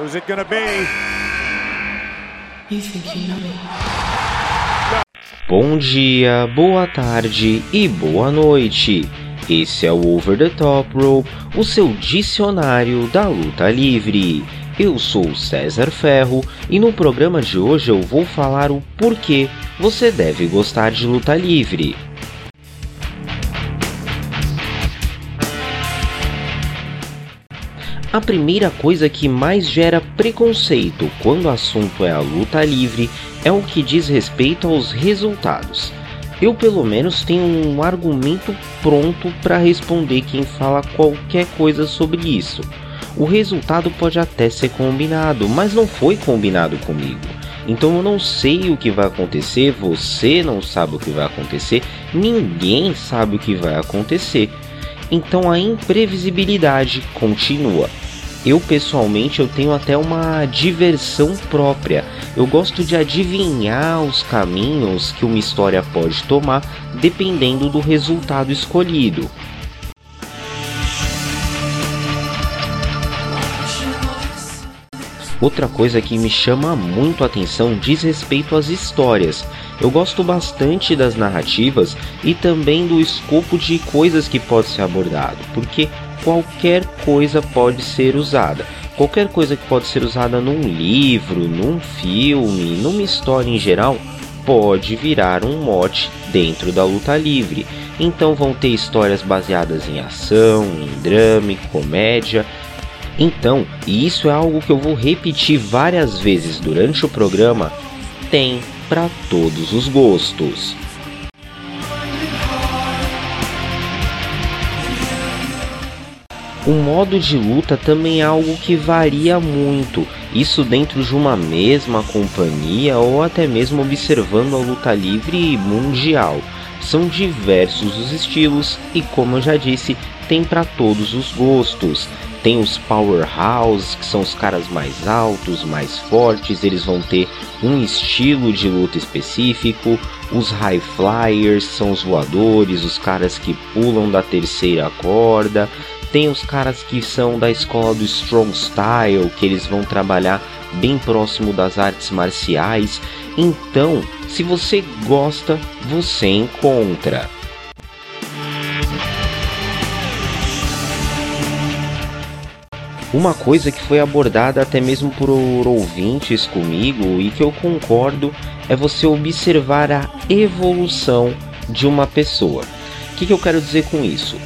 Who's it gonna be? Bom dia, boa tarde e boa noite. Esse é o Over the Top Rope, o seu dicionário da luta livre. Eu sou César Ferro e no programa de hoje eu vou falar o porquê você deve gostar de luta livre. A primeira coisa que mais gera preconceito quando o assunto é a luta livre é o que diz respeito aos resultados. Eu, pelo menos, tenho um argumento pronto para responder quem fala qualquer coisa sobre isso. O resultado pode até ser combinado, mas não foi combinado comigo. Então eu não sei o que vai acontecer, você não sabe o que vai acontecer, ninguém sabe o que vai acontecer. Então a imprevisibilidade continua. Eu pessoalmente eu tenho até uma diversão própria. Eu gosto de adivinhar os caminhos que uma história pode tomar dependendo do resultado escolhido. Outra coisa que me chama muito a atenção diz respeito às histórias. Eu gosto bastante das narrativas e também do escopo de coisas que pode ser abordado, porque qualquer coisa pode ser usada. Qualquer coisa que pode ser usada num livro, num filme, numa história em geral, pode virar um mote dentro da luta livre. Então vão ter histórias baseadas em ação, em drama, em comédia. Então, e isso é algo que eu vou repetir várias vezes durante o programa, tem para todos os gostos. O modo de luta também é algo que varia muito, isso dentro de uma mesma companhia ou até mesmo observando a luta livre mundial. São diversos os estilos e, como eu já disse, tem para todos os gostos. Tem os powerhouse, que são os caras mais altos, mais fortes, eles vão ter um estilo de luta específico. Os high flyers são os voadores, os caras que pulam da terceira corda. Tem os caras que são da escola do Strong Style, que eles vão trabalhar bem próximo das artes marciais. Então, se você gosta, você encontra. Uma coisa que foi abordada até mesmo por ouvintes comigo e que eu concordo é você observar a evolução de uma pessoa. O que, que eu quero dizer com isso?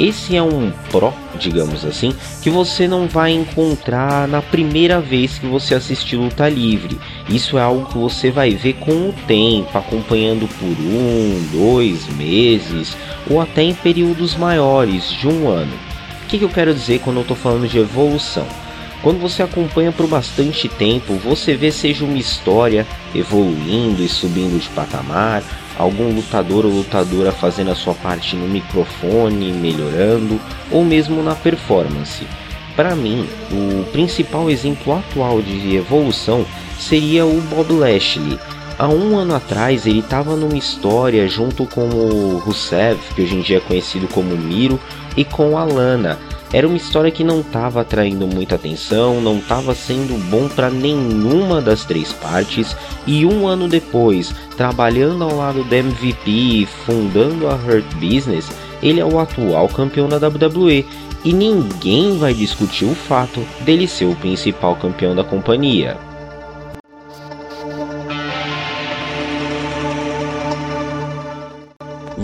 Esse é um pró, digamos assim, que você não vai encontrar na primeira vez que você assistir Luta Livre. Isso é algo que você vai ver com o tempo, acompanhando por um, dois meses ou até em períodos maiores de um ano. Que, que eu quero dizer quando eu estou falando de evolução? Quando você acompanha por bastante tempo, você vê seja uma história evoluindo e subindo de patamar, algum lutador ou lutadora fazendo a sua parte no microfone, melhorando, ou mesmo na performance. Para mim, o principal exemplo atual de evolução seria o Bob Lashley. Há um ano atrás ele estava numa história junto com o Rusev, que hoje em dia é conhecido como Miro, e com a Lana era uma história que não estava atraindo muita atenção, não estava sendo bom para nenhuma das três partes, e um ano depois, trabalhando ao lado da MVP, fundando a Hurt Business, ele é o atual campeão da WWE e ninguém vai discutir o fato dele ser o principal campeão da companhia.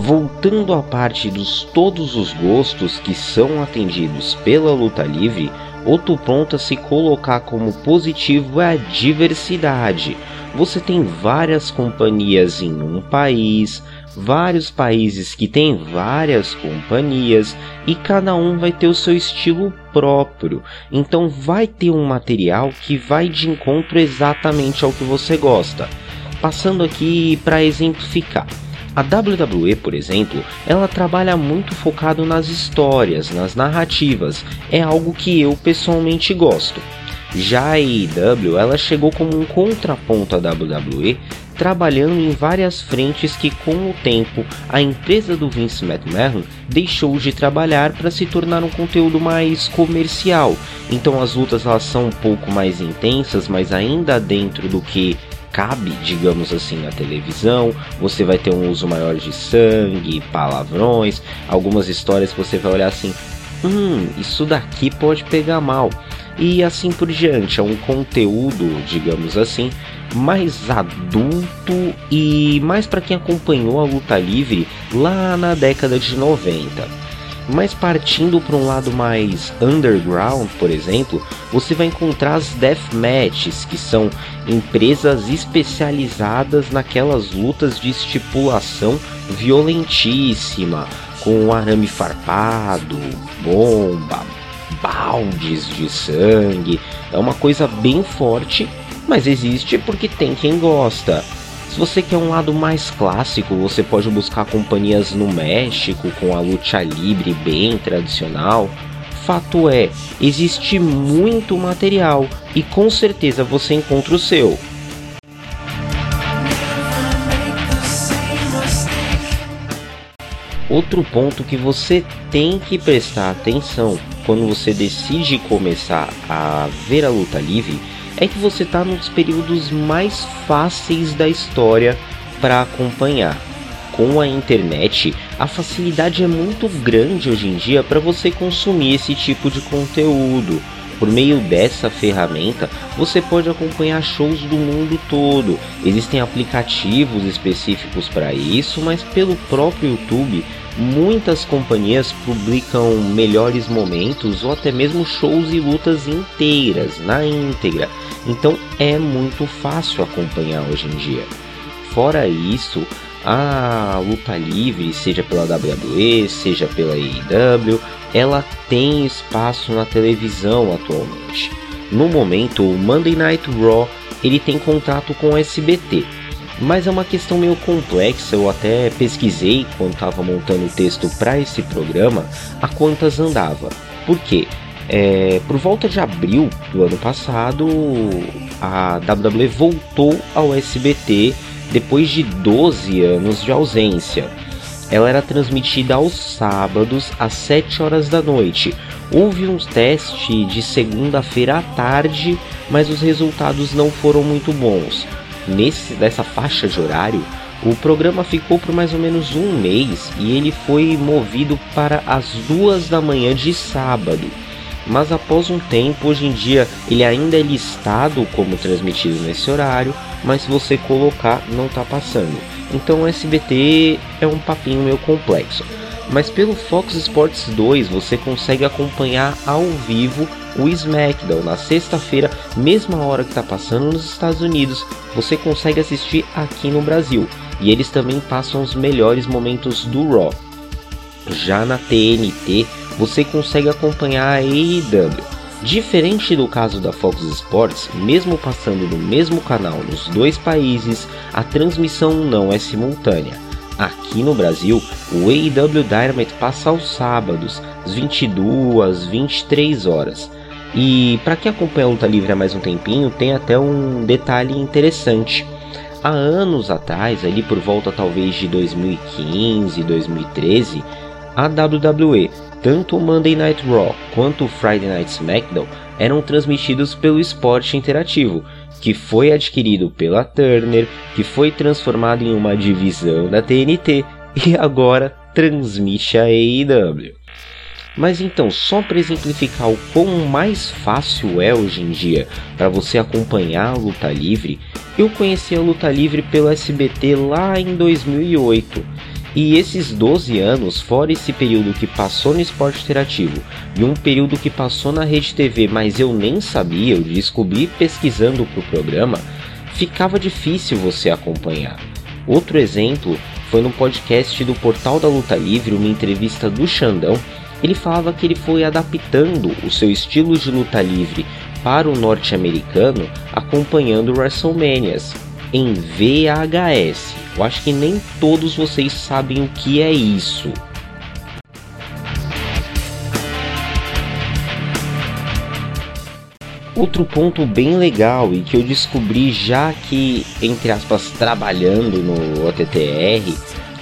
Voltando à parte dos todos os gostos que são atendidos pela luta livre, outro ponto a se colocar como positivo é a diversidade. Você tem várias companhias em um país, vários países que têm várias companhias e cada um vai ter o seu estilo próprio. Então vai ter um material que vai de encontro exatamente ao que você gosta. Passando aqui para exemplificar. A WWE, por exemplo, ela trabalha muito focado nas histórias, nas narrativas. É algo que eu pessoalmente gosto. Já a AEW, ela chegou como um contraponto à WWE, trabalhando em várias frentes que, com o tempo, a empresa do Vince McMahon deixou de trabalhar para se tornar um conteúdo mais comercial. Então as lutas elas são um pouco mais intensas, mas ainda dentro do que cabe, digamos assim, na televisão. Você vai ter um uso maior de sangue, palavrões, algumas histórias que você vai olhar assim, hum, isso daqui pode pegar mal. E assim por diante, é um conteúdo, digamos assim, mais adulto e mais para quem acompanhou a luta livre lá na década de 90. Mas partindo para um lado mais underground, por exemplo, você vai encontrar as death matches, que são empresas especializadas naquelas lutas de estipulação violentíssima, com arame farpado, bomba, baldes de sangue. É uma coisa bem forte mas existe porque tem quem gosta. Se você quer um lado mais clássico, você pode buscar companhias no México com a luta livre bem tradicional. Fato é, existe muito material e com certeza você encontra o seu. Outro ponto que você tem que prestar atenção quando você decide começar a ver a luta livre é que você está nos períodos mais fáceis da história para acompanhar. Com a internet, a facilidade é muito grande hoje em dia para você consumir esse tipo de conteúdo. Por meio dessa ferramenta, você pode acompanhar shows do mundo todo. Existem aplicativos específicos para isso, mas pelo próprio YouTube, muitas companhias publicam melhores momentos ou até mesmo shows e lutas inteiras, na íntegra. Então é muito fácil acompanhar hoje em dia. Fora isso, a luta livre, seja pela WWE, seja pela AEW, ela tem espaço na televisão atualmente. No momento, o Monday Night Raw ele tem contrato com o SBT, mas é uma questão meio complexa. Eu até pesquisei quando estava montando o texto para esse programa a quantas andava. Por quê? É, por volta de abril do ano passado, a WWE voltou ao SBT depois de 12 anos de ausência. Ela era transmitida aos sábados às 7 horas da noite. Houve um teste de segunda-feira à tarde, mas os resultados não foram muito bons. Nesse, nessa faixa de horário, o programa ficou por mais ou menos um mês e ele foi movido para as duas da manhã de sábado mas após um tempo, hoje em dia, ele ainda é listado como transmitido nesse horário, mas se você colocar, não está passando. Então o SBT é um papinho meio complexo. Mas pelo Fox Sports 2 você consegue acompanhar ao vivo o SmackDown na sexta-feira, mesma hora que está passando nos Estados Unidos, você consegue assistir aqui no Brasil. E eles também passam os melhores momentos do Raw. Já na TNT, você consegue acompanhar a AEW. Diferente do caso da Fox Sports, mesmo passando no mesmo canal nos dois países, a transmissão não é simultânea. Aqui no Brasil, o AEW Dynamite passa aos sábados, às 22, 23 horas. E para quem acompanha a luta livre há mais um tempinho, tem até um detalhe interessante. Há anos atrás, ali por volta talvez de 2015, 2013, a WWE tanto o Monday Night Raw quanto o Friday Night SmackDown eram transmitidos pelo Esporte Interativo, que foi adquirido pela Turner, que foi transformado em uma divisão da TNT e agora transmite a AEW. Mas então, só para exemplificar o quão mais fácil é hoje em dia para você acompanhar a luta livre, eu conheci a luta livre pelo SBT lá em 2008 e esses 12 anos, fora esse período que passou no esporte interativo e um período que passou na rede TV, mas eu nem sabia, eu descobri pesquisando para o programa, ficava difícil você acompanhar. Outro exemplo foi no podcast do Portal da Luta Livre, uma entrevista do Xandão. Ele falava que ele foi adaptando o seu estilo de luta livre para o norte-americano acompanhando WrestleManias em VHS. Eu acho que nem todos vocês sabem o que é isso. Outro ponto bem legal e que eu descobri já que, entre aspas, trabalhando no OTTR,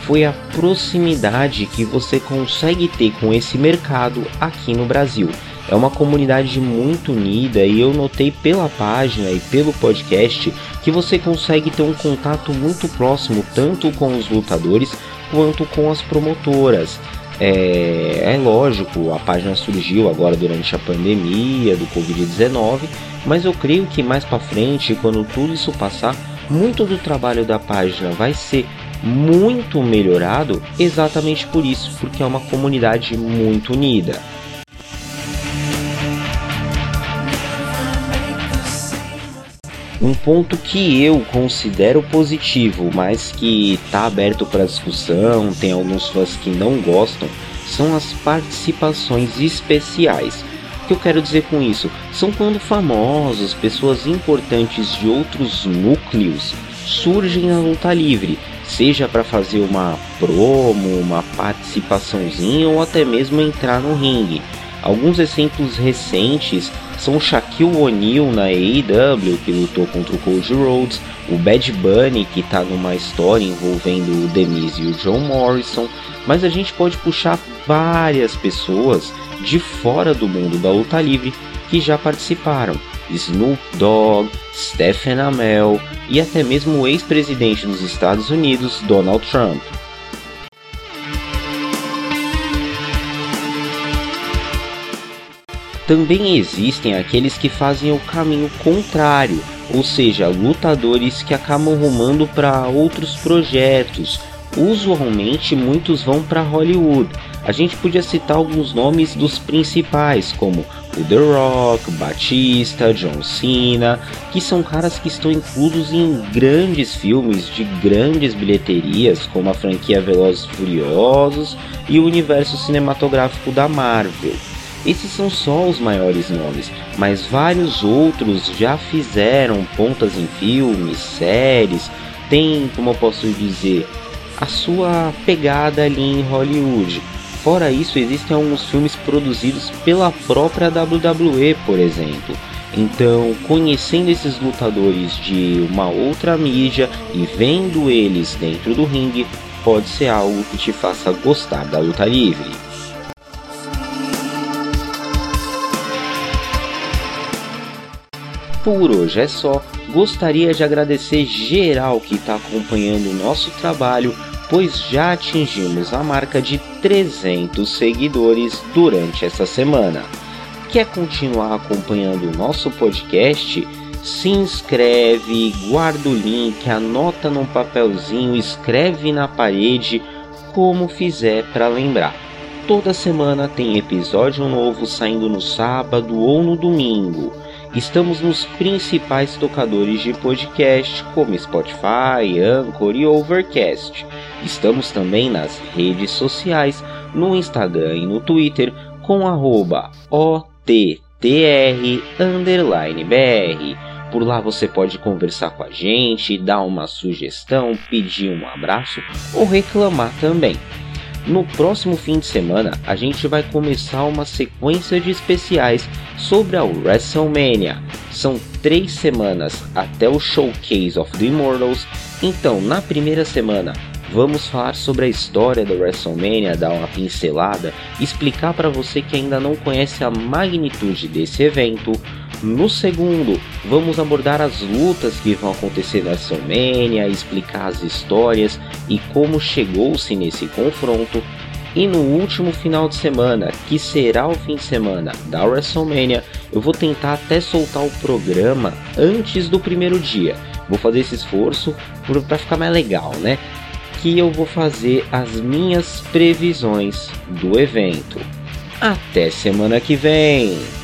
foi a proximidade que você consegue ter com esse mercado aqui no Brasil. É uma comunidade muito unida e eu notei pela página e pelo podcast que você consegue ter um contato muito próximo tanto com os lutadores quanto com as promotoras. É, é lógico, a página surgiu agora durante a pandemia do Covid-19, mas eu creio que mais para frente, quando tudo isso passar, muito do trabalho da página vai ser muito melhorado exatamente por isso, porque é uma comunidade muito unida. Um ponto que eu considero positivo, mas que está aberto para discussão, tem alguns fãs que não gostam, são as participações especiais. O que eu quero dizer com isso? São quando famosos, pessoas importantes de outros núcleos surgem na luta livre, seja para fazer uma promo, uma participaçãozinha ou até mesmo entrar no ringue. Alguns exemplos recentes são o Shaquille O'Neal na AEW, que lutou contra o Cody Rhodes, o Bad Bunny, que está numa história envolvendo o Demise e o John Morrison, mas a gente pode puxar várias pessoas de fora do mundo da luta livre que já participaram. Snoop Dogg, Stephen Amell e até mesmo o ex-presidente dos Estados Unidos, Donald Trump. Também existem aqueles que fazem o caminho contrário, ou seja, lutadores que acabam rumando para outros projetos. Usualmente muitos vão para Hollywood. A gente podia citar alguns nomes dos principais, como o The Rock, Batista, John Cena, que são caras que estão inclusos em grandes filmes de grandes bilheterias, como a franquia Velozes e Furiosos e o universo cinematográfico da Marvel. Esses são só os maiores nomes, mas vários outros já fizeram pontas em filmes, séries, tem, como eu posso dizer, a sua pegada ali em Hollywood. Fora isso, existem alguns filmes produzidos pela própria WWE, por exemplo. Então, conhecendo esses lutadores de uma outra mídia e vendo eles dentro do ringue, pode ser algo que te faça gostar da luta livre. Por hoje é só. Gostaria de agradecer geral que está acompanhando o nosso trabalho, pois já atingimos a marca de 300 seguidores durante essa semana. Quer continuar acompanhando o nosso podcast? Se inscreve, guarda o link, anota num papelzinho, escreve na parede, como fizer para lembrar. Toda semana tem episódio novo saindo no sábado ou no domingo. Estamos nos principais tocadores de podcast, como Spotify, Anchor e Overcast. Estamos também nas redes sociais, no Instagram e no Twitter, com arroba OTTR_BR. Por lá você pode conversar com a gente, dar uma sugestão, pedir um abraço ou reclamar também. No próximo fim de semana, a gente vai começar uma sequência de especiais sobre a WrestleMania. São três semanas até o Showcase of the Immortals, então na primeira semana vamos falar sobre a história da WrestleMania, dar uma pincelada, explicar para você que ainda não conhece a magnitude desse evento no segundo, vamos abordar as lutas que vão acontecer na WrestleMania, explicar as histórias e como chegou-se nesse confronto. E no último final de semana, que será o fim de semana da WrestleMania, eu vou tentar até soltar o programa antes do primeiro dia. Vou fazer esse esforço para ficar mais legal, né? Que eu vou fazer as minhas previsões do evento. Até semana que vem!